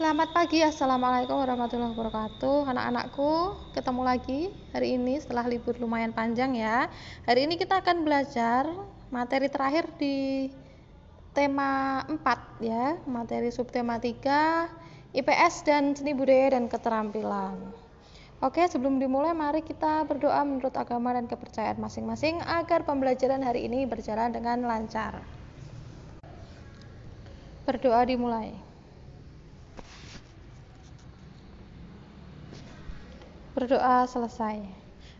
Selamat pagi, Assalamualaikum warahmatullahi wabarakatuh. Anak-anakku, ketemu lagi hari ini setelah libur lumayan panjang ya. Hari ini kita akan belajar materi terakhir di tema 4 ya. Materi subtema 3, IPS dan seni budaya dan keterampilan. Oke, sebelum dimulai mari kita berdoa menurut agama dan kepercayaan masing-masing Agar pembelajaran hari ini berjalan dengan lancar. Berdoa dimulai Berdoa selesai.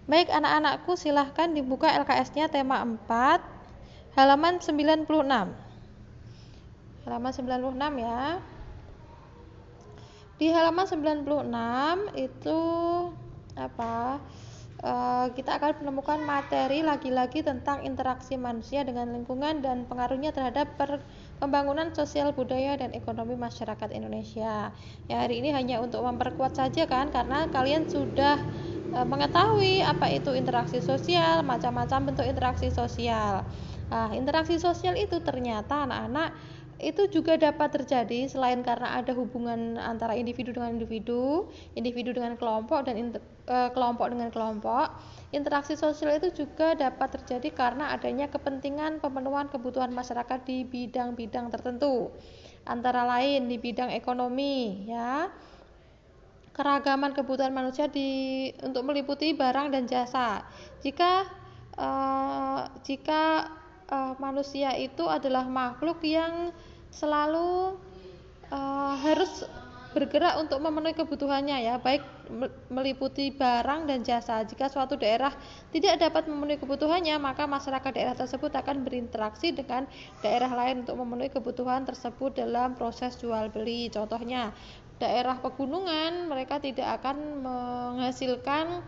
Baik anak-anakku silahkan dibuka LKS-nya tema 4 halaman 96. Halaman 96 ya. Di halaman 96 itu apa? E, kita akan menemukan materi lagi-lagi tentang interaksi manusia dengan lingkungan dan pengaruhnya terhadap per pembangunan sosial budaya dan ekonomi masyarakat Indonesia. Ya, hari ini hanya untuk memperkuat saja kan karena kalian sudah e, mengetahui apa itu interaksi sosial, macam-macam bentuk interaksi sosial. Nah, interaksi sosial itu ternyata anak-anak itu juga dapat terjadi selain karena ada hubungan antara individu dengan individu, individu dengan kelompok dan inter, e, kelompok dengan kelompok. Interaksi sosial itu juga dapat terjadi karena adanya kepentingan pemenuhan kebutuhan masyarakat di bidang-bidang tertentu. Antara lain di bidang ekonomi, ya. Keragaman kebutuhan manusia di untuk meliputi barang dan jasa. Jika e, jika uh, manusia itu adalah makhluk yang selalu uh, harus bergerak untuk memenuhi kebutuhannya ya, baik meliputi barang dan jasa. Jika suatu daerah tidak dapat memenuhi kebutuhannya, maka masyarakat daerah tersebut akan berinteraksi dengan daerah lain untuk memenuhi kebutuhan tersebut dalam proses jual beli. Contohnya, daerah pegunungan mereka tidak akan menghasilkan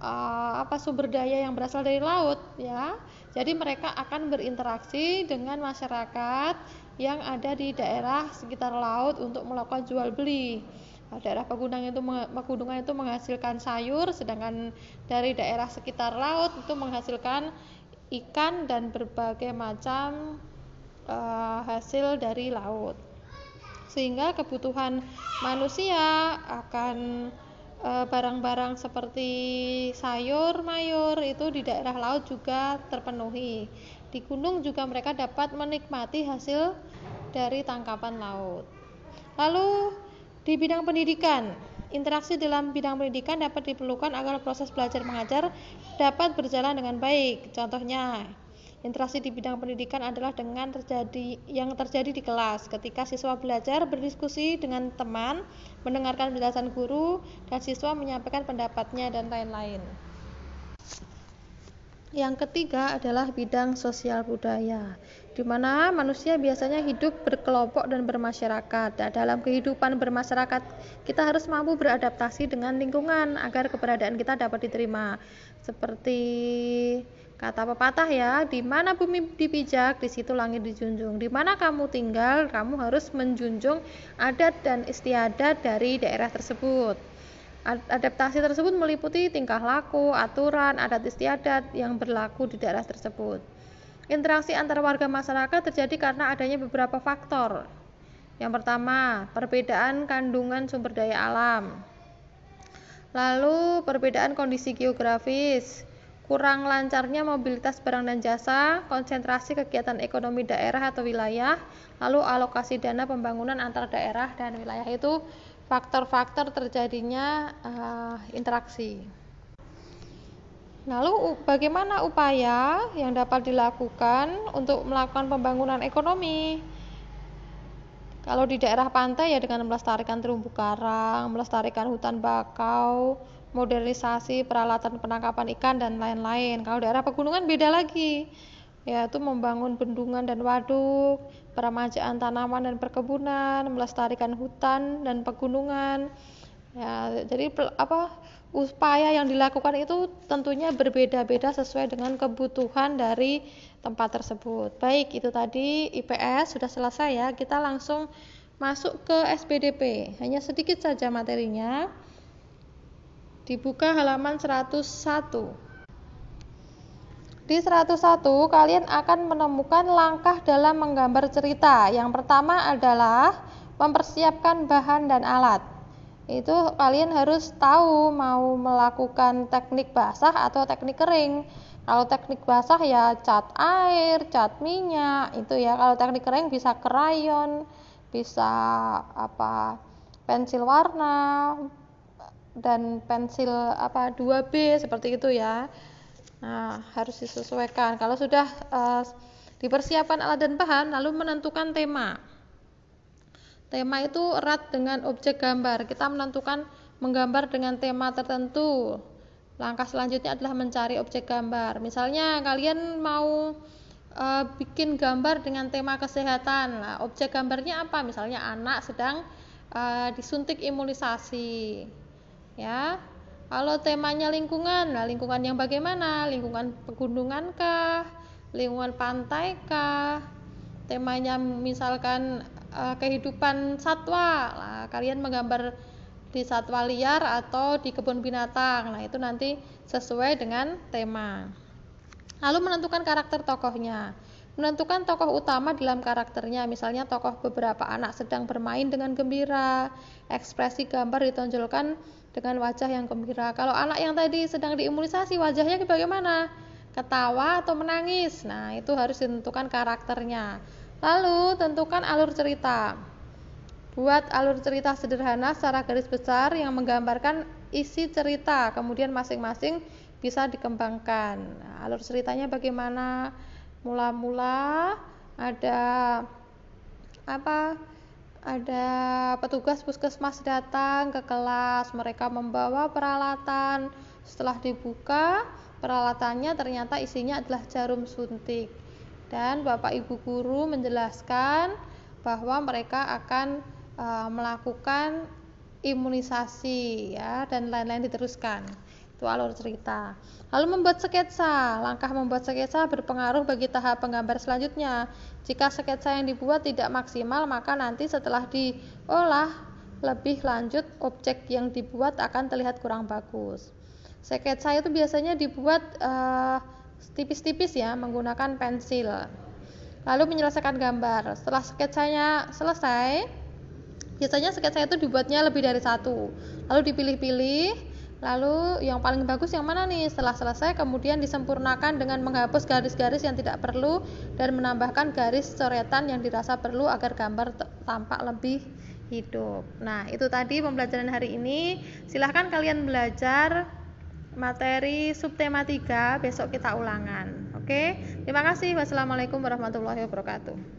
uh, apa sumber daya yang berasal dari laut ya jadi mereka akan berinteraksi dengan masyarakat yang ada di daerah sekitar laut untuk melakukan jual beli. Nah, daerah pegunungan itu pegunungan itu menghasilkan sayur, sedangkan dari daerah sekitar laut itu menghasilkan ikan dan berbagai macam uh, hasil dari laut. Sehingga kebutuhan manusia akan Eh, barang-barang seperti sayur mayur itu di daerah laut juga terpenuhi. Di gunung juga mereka dapat menikmati hasil dari tangkapan laut. Lalu di bidang pendidikan, interaksi dalam bidang pendidikan dapat diperlukan agar proses belajar mengajar dapat berjalan dengan baik. Contohnya, Interaksi di bidang pendidikan adalah dengan terjadi yang terjadi di kelas ketika siswa belajar berdiskusi dengan teman, mendengarkan penjelasan guru dan siswa menyampaikan pendapatnya dan lain-lain. Yang ketiga adalah bidang sosial budaya, di mana manusia biasanya hidup berkelompok dan bermasyarakat. Nah, dalam kehidupan bermasyarakat, kita harus mampu beradaptasi dengan lingkungan agar keberadaan kita dapat diterima. Seperti Kata pepatah ya, di mana bumi dipijak, di situ langit dijunjung. Di mana kamu tinggal, kamu harus menjunjung adat dan istiadat dari daerah tersebut. Adaptasi tersebut meliputi tingkah laku, aturan, adat istiadat yang berlaku di daerah tersebut. Interaksi antar warga masyarakat terjadi karena adanya beberapa faktor. Yang pertama, perbedaan kandungan sumber daya alam. Lalu, perbedaan kondisi geografis, kurang lancarnya mobilitas barang dan jasa, konsentrasi kegiatan ekonomi daerah atau wilayah, lalu alokasi dana pembangunan antar daerah dan wilayah itu faktor-faktor terjadinya uh, interaksi. Lalu bagaimana upaya yang dapat dilakukan untuk melakukan pembangunan ekonomi? Kalau di daerah pantai ya dengan melestarikan terumbu karang, melestarikan hutan bakau, modernisasi peralatan penangkapan ikan dan lain-lain. Kalau daerah pegunungan beda lagi, yaitu membangun bendungan dan waduk, peremajaan tanaman dan perkebunan, melestarikan hutan dan pegunungan. Ya, jadi apa upaya yang dilakukan itu tentunya berbeda-beda sesuai dengan kebutuhan dari tempat tersebut. Baik, itu tadi IPS sudah selesai ya. Kita langsung masuk ke SPDP. Hanya sedikit saja materinya. Dibuka halaman 101. Di 101 kalian akan menemukan langkah dalam menggambar cerita. Yang pertama adalah mempersiapkan bahan dan alat. Itu kalian harus tahu mau melakukan teknik basah atau teknik kering. Kalau teknik basah ya cat air, cat minyak, itu ya. Kalau teknik kering bisa krayon, bisa apa? pensil warna dan pensil apa 2B seperti itu ya. Nah, harus disesuaikan. Kalau sudah uh, dipersiapkan alat dan bahan, lalu menentukan tema. Tema itu erat dengan objek gambar. Kita menentukan menggambar dengan tema tertentu. Langkah selanjutnya adalah mencari objek gambar. Misalnya kalian mau e, bikin gambar dengan tema kesehatan. Nah, objek gambarnya apa? Misalnya anak sedang e, disuntik imunisasi. Ya. Kalau temanya lingkungan, nah lingkungan yang bagaimana? Lingkungan pegunungan kah? Lingkungan pantai kah? Temanya misalkan uh, kehidupan satwa. Nah, kalian menggambar di satwa liar atau di kebun binatang. Nah, itu nanti sesuai dengan tema. Lalu menentukan karakter tokohnya. Menentukan tokoh utama dalam karakternya, misalnya tokoh beberapa anak sedang bermain dengan gembira, ekspresi gambar ditonjolkan dengan wajah yang gembira. Kalau anak yang tadi sedang diimunisasi, wajahnya bagaimana? Ketawa atau menangis? Nah, itu harus ditentukan karakternya. Lalu tentukan alur cerita. Buat alur cerita sederhana secara garis besar yang menggambarkan isi cerita, kemudian masing-masing bisa dikembangkan. Nah, alur ceritanya bagaimana? Mula-mula ada apa? Ada petugas puskesmas datang ke kelas, mereka membawa peralatan. Setelah dibuka, peralatannya ternyata isinya adalah jarum suntik dan Bapak Ibu guru menjelaskan bahwa mereka akan e, melakukan imunisasi ya dan lain-lain diteruskan. Itu alur cerita. Lalu membuat sketsa. Langkah membuat sketsa berpengaruh bagi tahap penggambar selanjutnya. Jika sketsa yang dibuat tidak maksimal, maka nanti setelah diolah lebih lanjut objek yang dibuat akan terlihat kurang bagus. Sketsa itu biasanya dibuat uh, tipis-tipis ya menggunakan pensil. Lalu menyelesaikan gambar. Setelah sketsanya selesai, biasanya sketsa itu dibuatnya lebih dari satu. Lalu dipilih-pilih, lalu yang paling bagus yang mana nih? Setelah selesai kemudian disempurnakan dengan menghapus garis-garis yang tidak perlu dan menambahkan garis coretan yang dirasa perlu agar gambar tampak lebih hidup. Nah, itu tadi pembelajaran hari ini. Silahkan kalian belajar materi subtema 3 besok kita ulangan. Oke. Terima kasih. Wassalamualaikum warahmatullahi wabarakatuh.